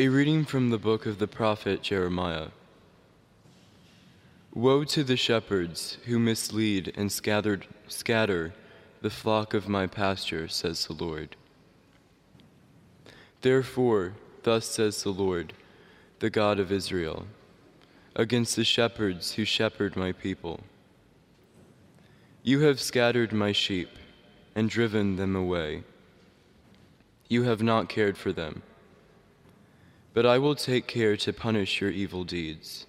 A reading from the book of the prophet Jeremiah. Woe to the shepherds who mislead and scattered, scatter the flock of my pasture, says the Lord. Therefore, thus says the Lord, the God of Israel, against the shepherds who shepherd my people. You have scattered my sheep and driven them away. You have not cared for them. But I will take care to punish your evil deeds.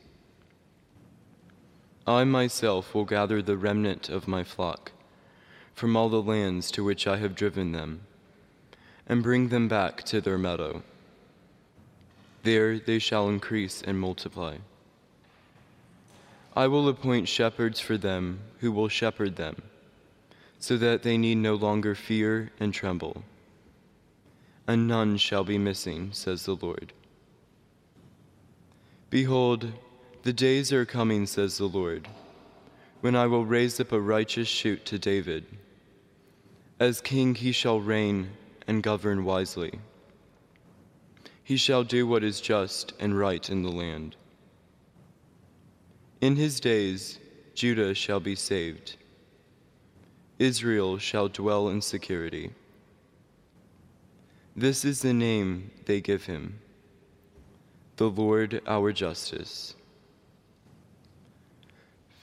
I myself will gather the remnant of my flock from all the lands to which I have driven them, and bring them back to their meadow. There they shall increase and multiply. I will appoint shepherds for them who will shepherd them, so that they need no longer fear and tremble. And none shall be missing, says the Lord. Behold, the days are coming, says the Lord, when I will raise up a righteous shoot to David. As king he shall reign and govern wisely. He shall do what is just and right in the land. In his days, Judah shall be saved. Israel shall dwell in security. This is the name they give him the Lord our justice.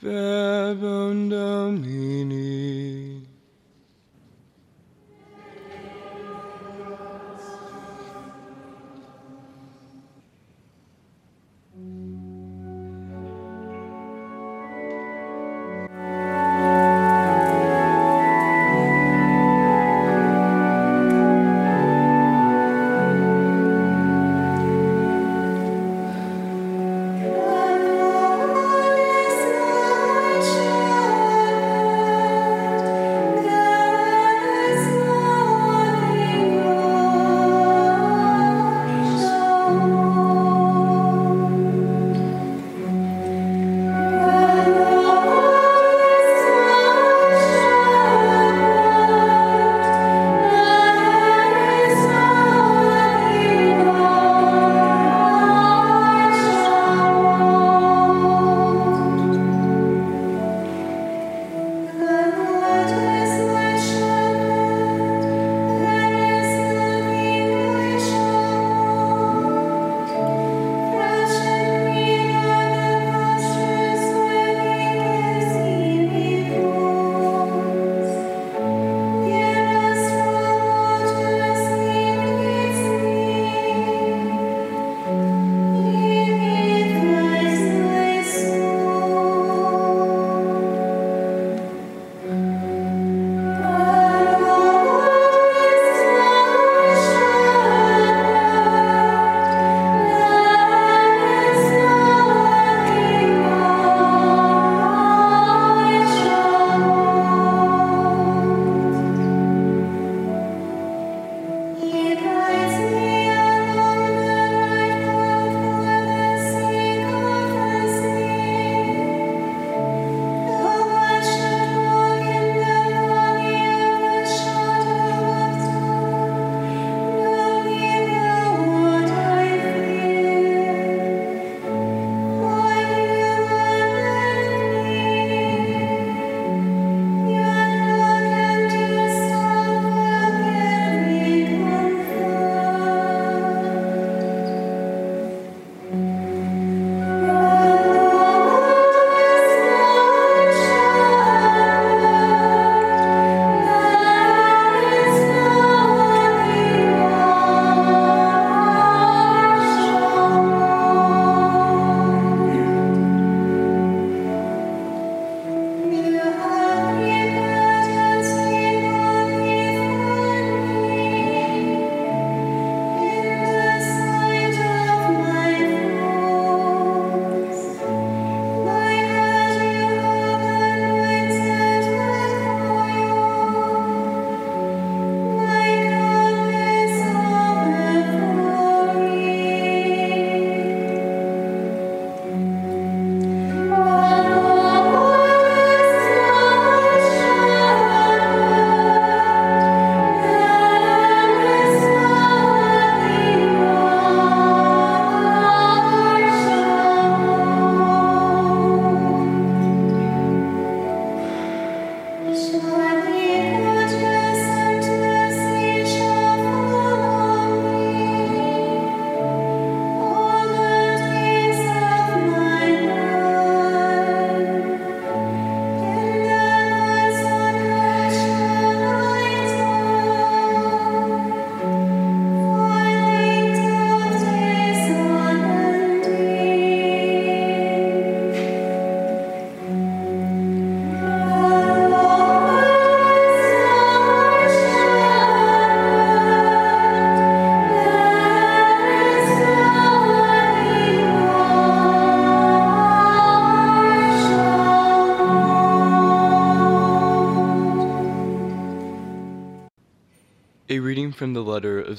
Verbum Domini.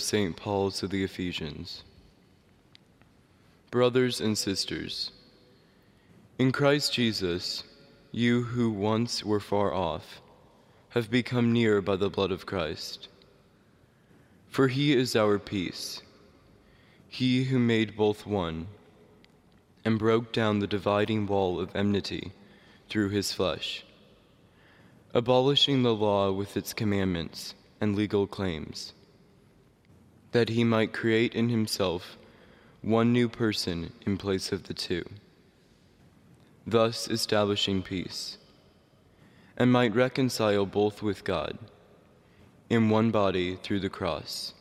St. Paul to the Ephesians. Brothers and sisters, in Christ Jesus, you who once were far off have become near by the blood of Christ. For he is our peace, he who made both one and broke down the dividing wall of enmity through his flesh, abolishing the law with its commandments and legal claims, that he might create in himself one new person in place of the two, thus establishing peace, and might reconcile both with God in one body through the cross,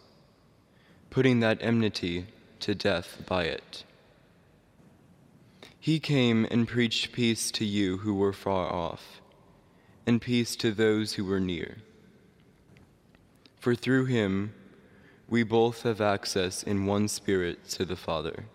putting that enmity to death by it. He came and preached peace to you who were far off, and peace to those who were near. For through him we both have access in one spirit to the Father.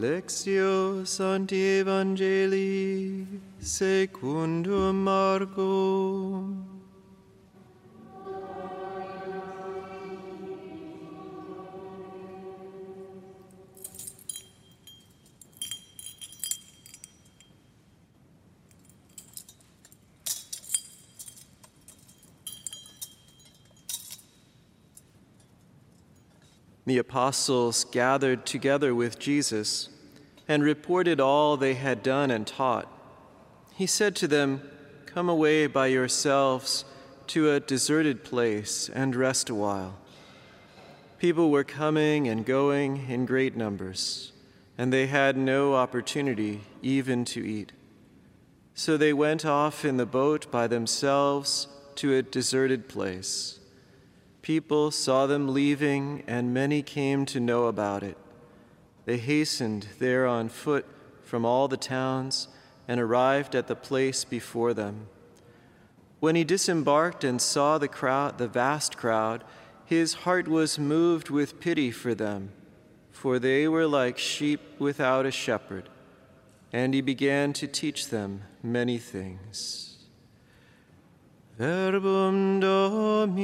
Lectio Sancti Evangelii secundum Marcum. The apostles gathered together with Jesus and reported all they had done and taught. He said to them, Come away by yourselves to a deserted place and rest a while. People were coming and going in great numbers, and they had no opportunity even to eat. So they went off in the boat by themselves to a deserted place. People saw them leaving, and many came to know about it. They hastened there on foot from all the towns and arrived at the place before them. When he disembarked and saw the crowd, the vast crowd, his heart was moved with pity for them, for they were like sheep without a shepherd, and he began to teach them many things. Verbum Domini.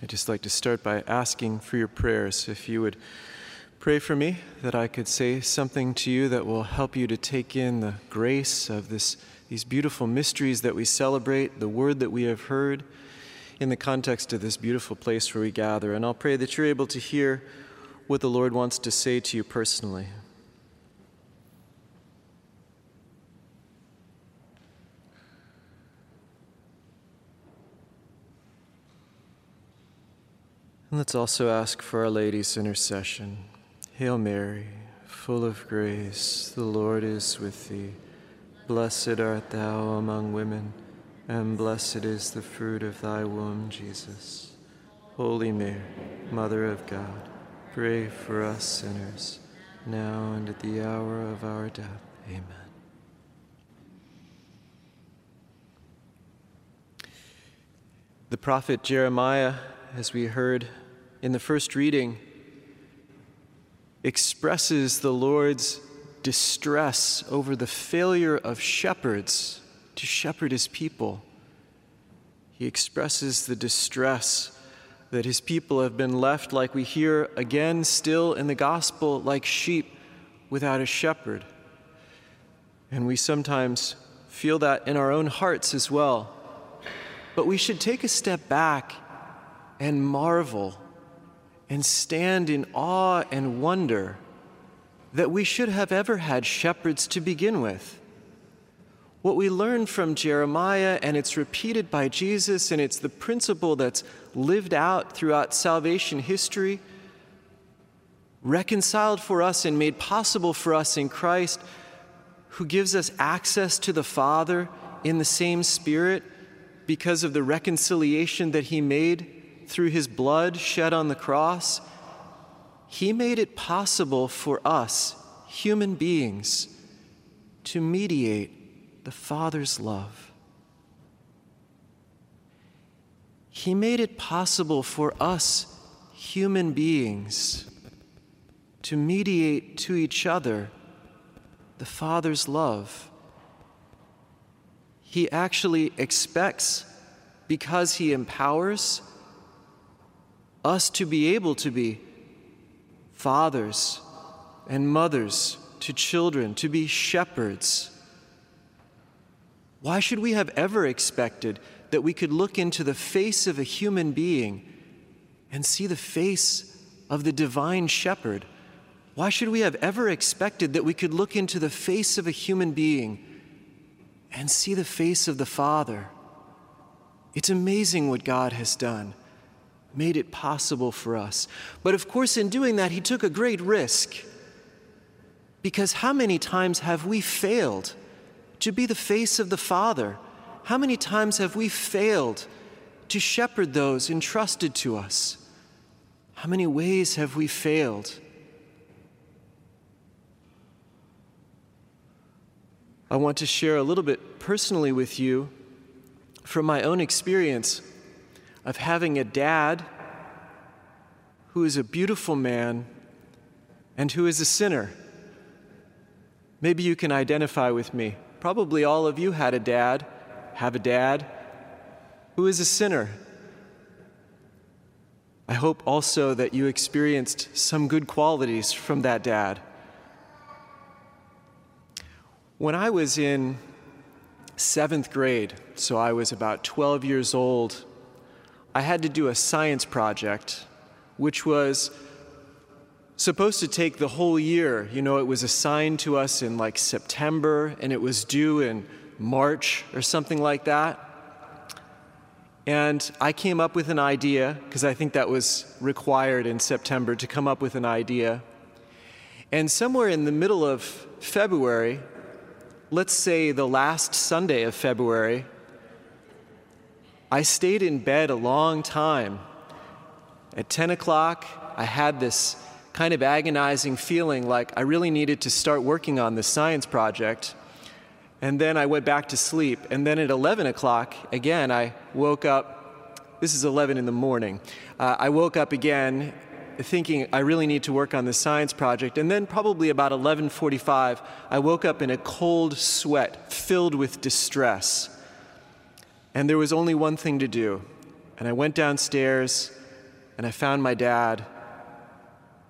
I'd just like to start by asking for your prayers. If you would pray for me, that I could say something to you that will help you to take in the grace of this, these beautiful mysteries that we celebrate, the word that we have heard in the context of this beautiful place where we gather. And I'll pray that you're able to hear what the Lord wants to say to you personally. And let's also ask for Our Lady's intercession. Hail Mary, full of grace, the Lord is with thee. Blessed art thou among women, and blessed is the fruit of thy womb, Jesus. Holy Mary, Mother of God, pray for us sinners, now and at the hour of our death. Amen. The prophet Jeremiah, as we heard in the first reading, expresses the Lord's distress over the failure of shepherds to shepherd his people. He expresses the distress that his people have been left, like we hear again still in the gospel, like sheep without a shepherd. And we sometimes feel that in our own hearts as well. But we should take a step back and marvel and stand in awe and wonder that we should have ever had shepherds to begin with. What we learn from Jeremiah, and it's repeated by Jesus, and it's the principle that's lived out throughout salvation history, reconciled for us and made possible for us in Christ, who gives us access to the Father in the same Spirit because of the reconciliation that He made through His blood shed on the cross. He made it possible for us, human beings, to mediate the Father's love. He made it possible for us, human beings, to mediate to each other the Father's love. He actually expects, because He empowers, us to be able to be fathers and mothers to children, to be shepherds. Why should we have ever expected that we could look into the face of a human being and see the face of the divine shepherd? Why should we have ever expected that we could look into the face of a human being and see the face of the Father? It's amazing what God has done, made it possible for us. But of course, in doing that, He took a great risk. Because how many times have we failed to be the face of the Father? How many times have we failed to shepherd those entrusted to us? How many ways have we failed? I want to share a little bit personally with you from my own experience of having a dad who is a beautiful man and who is a sinner. Maybe you can identify with me. Probably all of you had a dad, have a dad who is a sinner. I hope also that you experienced some good qualities from that dad. When I was in seventh grade, so I was about 12 years old, I had to do a science project, which was supposed to take the whole year. You know, it was assigned to us in like September and it was due in March or something like that. And I came up with an idea, because I think that was required in September to come up with an idea. And somewhere in the middle of February, let's say the last Sunday of February, I stayed in bed a long time. At 10 o'clock, I had this kind of agonizing feeling like I really needed to start working on this science project. And then I went back to sleep. And then at 11 o'clock, again, I woke up. This is 11 in the morning. Uh, I woke up again thinking I really need to work on this science project. And then probably about 11:45, I woke up in a cold sweat, filled with distress. And there was only one thing to do. And I went downstairs and I found my dad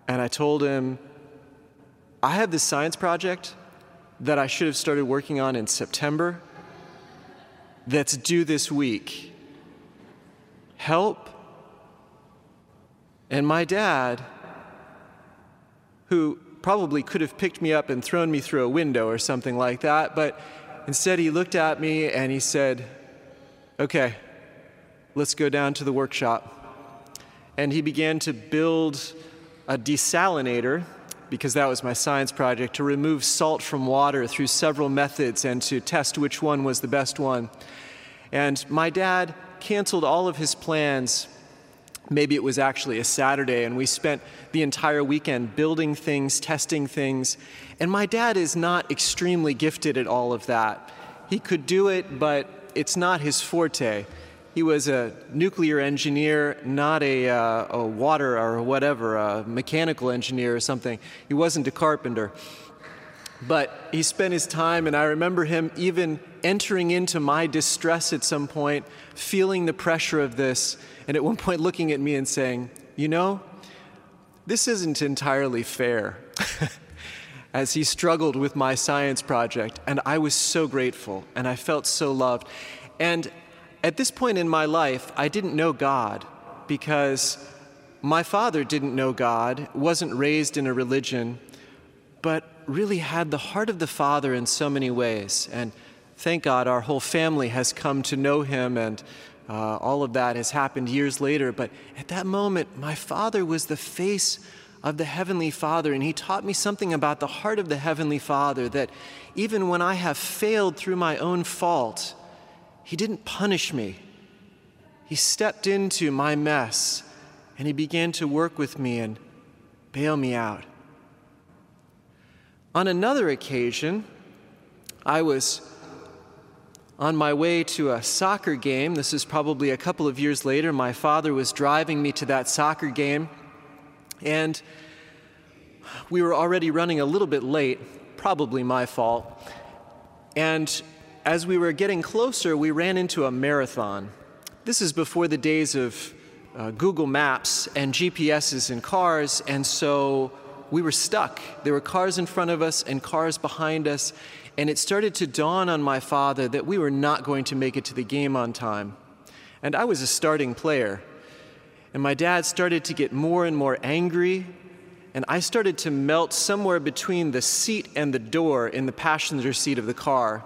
and I told him I have this science project that I should have started working on in September that's due this week. Help and my dad, who probably could have picked me up and thrown me through a window or something like that, but instead he looked at me and he said, Okay, let's go down to the workshop. and he began to build a desalinator because that was my science project to remove salt from water through several methods and to test which one was the best one. And my dad canceled all of his plans. Maybe it was actually a Saturday, and we spent the entire weekend building things, testing things. And my dad is not extremely gifted at all of that. He could do it, but it's not his forte. He was a nuclear engineer, not a, uh, a water or whatever, a mechanical engineer or something. He wasn't a carpenter. But he spent his time, and I remember him even entering into my distress at some point, feeling the pressure of this, and at one point looking at me and saying, You know, this isn't entirely fair. As he struggled with my science project, and I was so grateful, and I felt so loved. And at this point in my life, I didn't know God because my father didn't know God, wasn't raised in a religion, but really had the heart of the Father in so many ways. And thank God our whole family has come to know him, and uh, all of that has happened years later. But at that moment, my father was the face of the Heavenly Father, and he taught me something about the heart of the Heavenly Father that even when I have failed through my own fault, he didn't punish me. He stepped into my mess and he began to work with me and bail me out. On another occasion, I was on my way to a soccer game. This is probably a couple of years later. My father was driving me to that soccer game, and we were already running a little bit late, probably my fault. And as we were getting closer, we ran into a marathon. This is before the days of uh, Google Maps and GPSs in cars, and so we were stuck. There were cars in front of us and cars behind us, and it started to dawn on my father that we were not going to make it to the game on time. And I was a starting player. And my dad started to get more and more angry, and I started to melt somewhere between the seat and the door in the passenger seat of the car.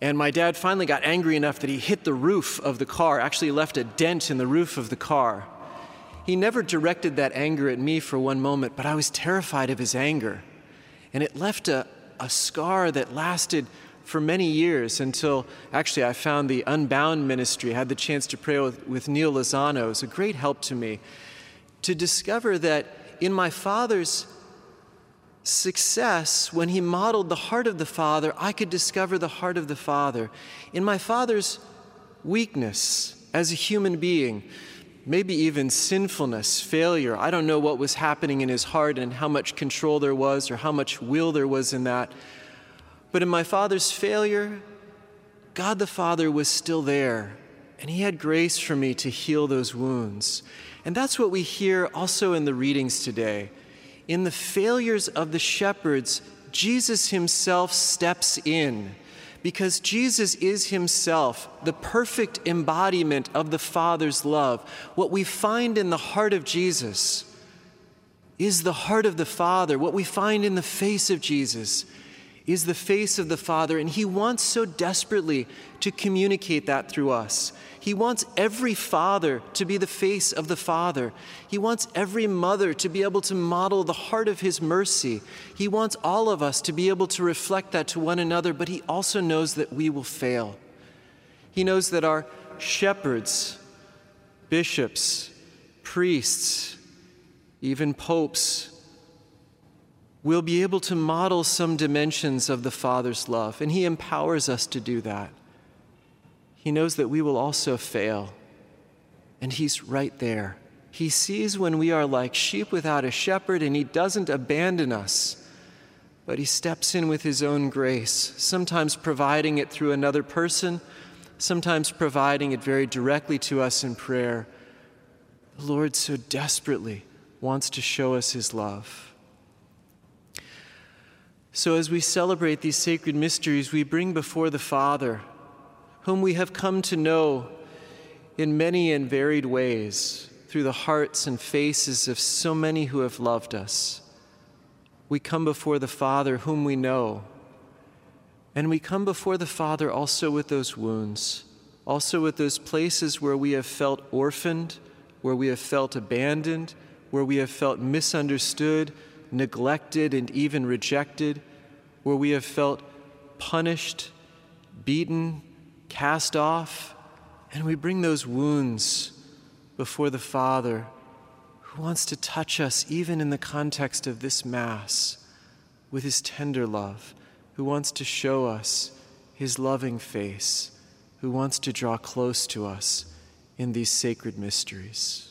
And my dad finally got angry enough that he hit the roof of the car, actually left a dent in the roof of the car. He never directed that anger at me for one moment, but I was terrified of his anger. And it left a, a scar that lasted for many years until actually I found the Unbound ministry, I had the chance to pray with, with Neal Lozano. It was a great help to me to discover that in my father's success, when he modeled the heart of the Father, I could discover the heart of the Father. In my Father's weakness as a human being, maybe even sinfulness, failure, I don't know what was happening in his heart and how much control there was or how much will there was in that. But in my Father's failure, God the Father was still there, and He had grace for me to heal those wounds. And that's what we hear also in the readings today in the failures of the shepherds, Jesus himself steps in because Jesus is himself the perfect embodiment of the Father's love. What we find in the heart of Jesus is the heart of the Father. What we find in the face of Jesus is the face of the Father, and he wants so desperately to communicate that through us. He wants every father to be the face of the Father. He wants every mother to be able to model the heart of His mercy. He wants all of us to be able to reflect that to one another, but He also knows that we will fail. He knows that our shepherds, bishops, priests, even popes, will be able to model some dimensions of the Father's love, and He empowers us to do that. He knows that we will also fail. And He's right there. He sees when we are like sheep without a shepherd, and He doesn't abandon us, but He steps in with His own grace, sometimes providing it through another person, sometimes providing it very directly to us in prayer. The Lord so desperately wants to show us His love. So, as we celebrate these sacred mysteries, we bring before the Father whom we have come to know in many and varied ways through the hearts and faces of so many who have loved us. We come before the Father whom we know, and we come before the Father also with those wounds, also with those places where we have felt orphaned, where we have felt abandoned, where we have felt misunderstood, neglected, and even rejected, where we have felt punished, beaten, cast off, and we bring those wounds before the Father who wants to touch us even in the context of this Mass with his tender love, who wants to show us his loving face, who wants to draw close to us in these sacred mysteries.